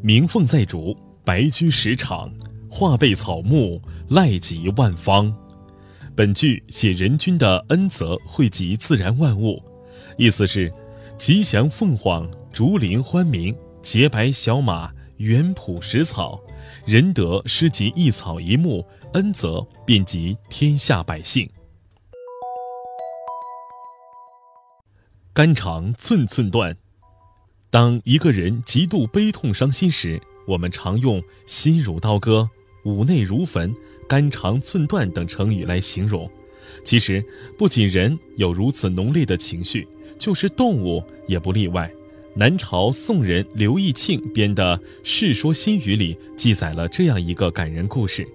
鸣凤在竹，白驹十场，化被草木，赖及万方。本句写人君的恩泽惠及自然万物，意思是：吉祥凤凰，竹林欢鸣，洁白小马，原朴食草，仁德施及一草一木，恩泽遍及天下百姓。肝肠寸寸断。当一个人极度悲痛伤心时，我们常用“心如刀割”“五内如焚”“肝肠寸断”等成语来形容。其实，不仅人有如此浓烈的情绪，就是动物也不例外。南朝宋人刘义庆编的《世说新语》里记载了这样一个感人故事：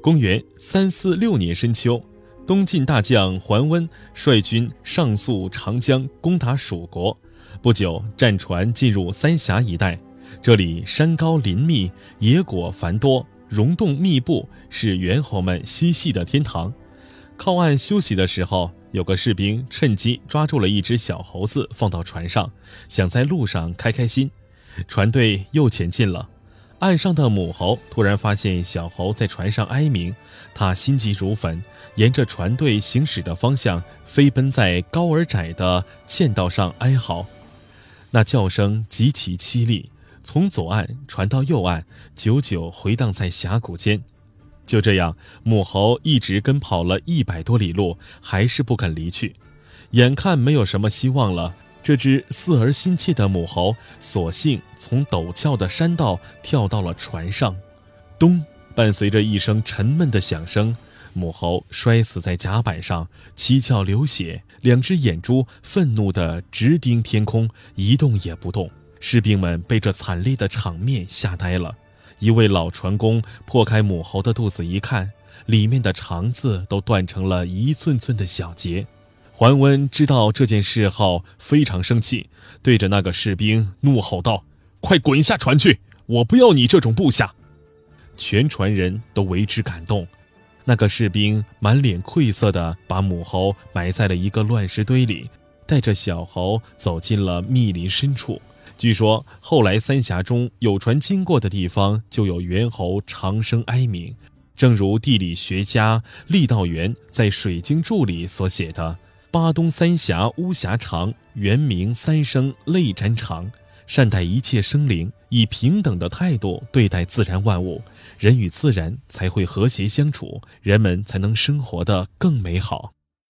公元三四六年深秋。东晋大将桓温率军上溯长江，攻打蜀国。不久，战船进入三峡一带，这里山高林密，野果繁多，溶洞密布，是猿猴们嬉戏的天堂。靠岸休息的时候，有个士兵趁机抓住了一只小猴子，放到船上，想在路上开开心。船队又前进了。岸上的母猴突然发现小猴在船上哀鸣，它心急如焚，沿着船队行驶的方向飞奔在高而窄的栈道上哀嚎，那叫声极其凄厉，从左岸传到右岸，久久回荡在峡谷间。就这样，母猴一直跟跑了一百多里路，还是不肯离去，眼看没有什么希望了。这只似儿心切的母猴，索性从陡峭的山道跳到了船上，咚！伴随着一声沉闷的响声，母猴摔死在甲板上，七窍流血，两只眼珠愤怒地直盯天空，一动也不动。士兵们被这惨烈的场面吓呆了。一位老船工破开母猴的肚子一看，里面的肠子都断成了一寸寸的小节。桓温知道这件事后，非常生气，对着那个士兵怒吼道：“快滚下船去！我不要你这种部下！”全船人都为之感动。那个士兵满脸愧色地把母猴埋在了一个乱石堆里，带着小猴走进了密林深处。据说后来三峡中有船经过的地方，就有猿猴长声哀鸣，正如地理学家郦道元在《水经注》里所写的。巴东三峡巫峡长，原名三生泪沾裳。善待一切生灵，以平等的态度对待自然万物，人与自然才会和谐相处，人们才能生活得更美好。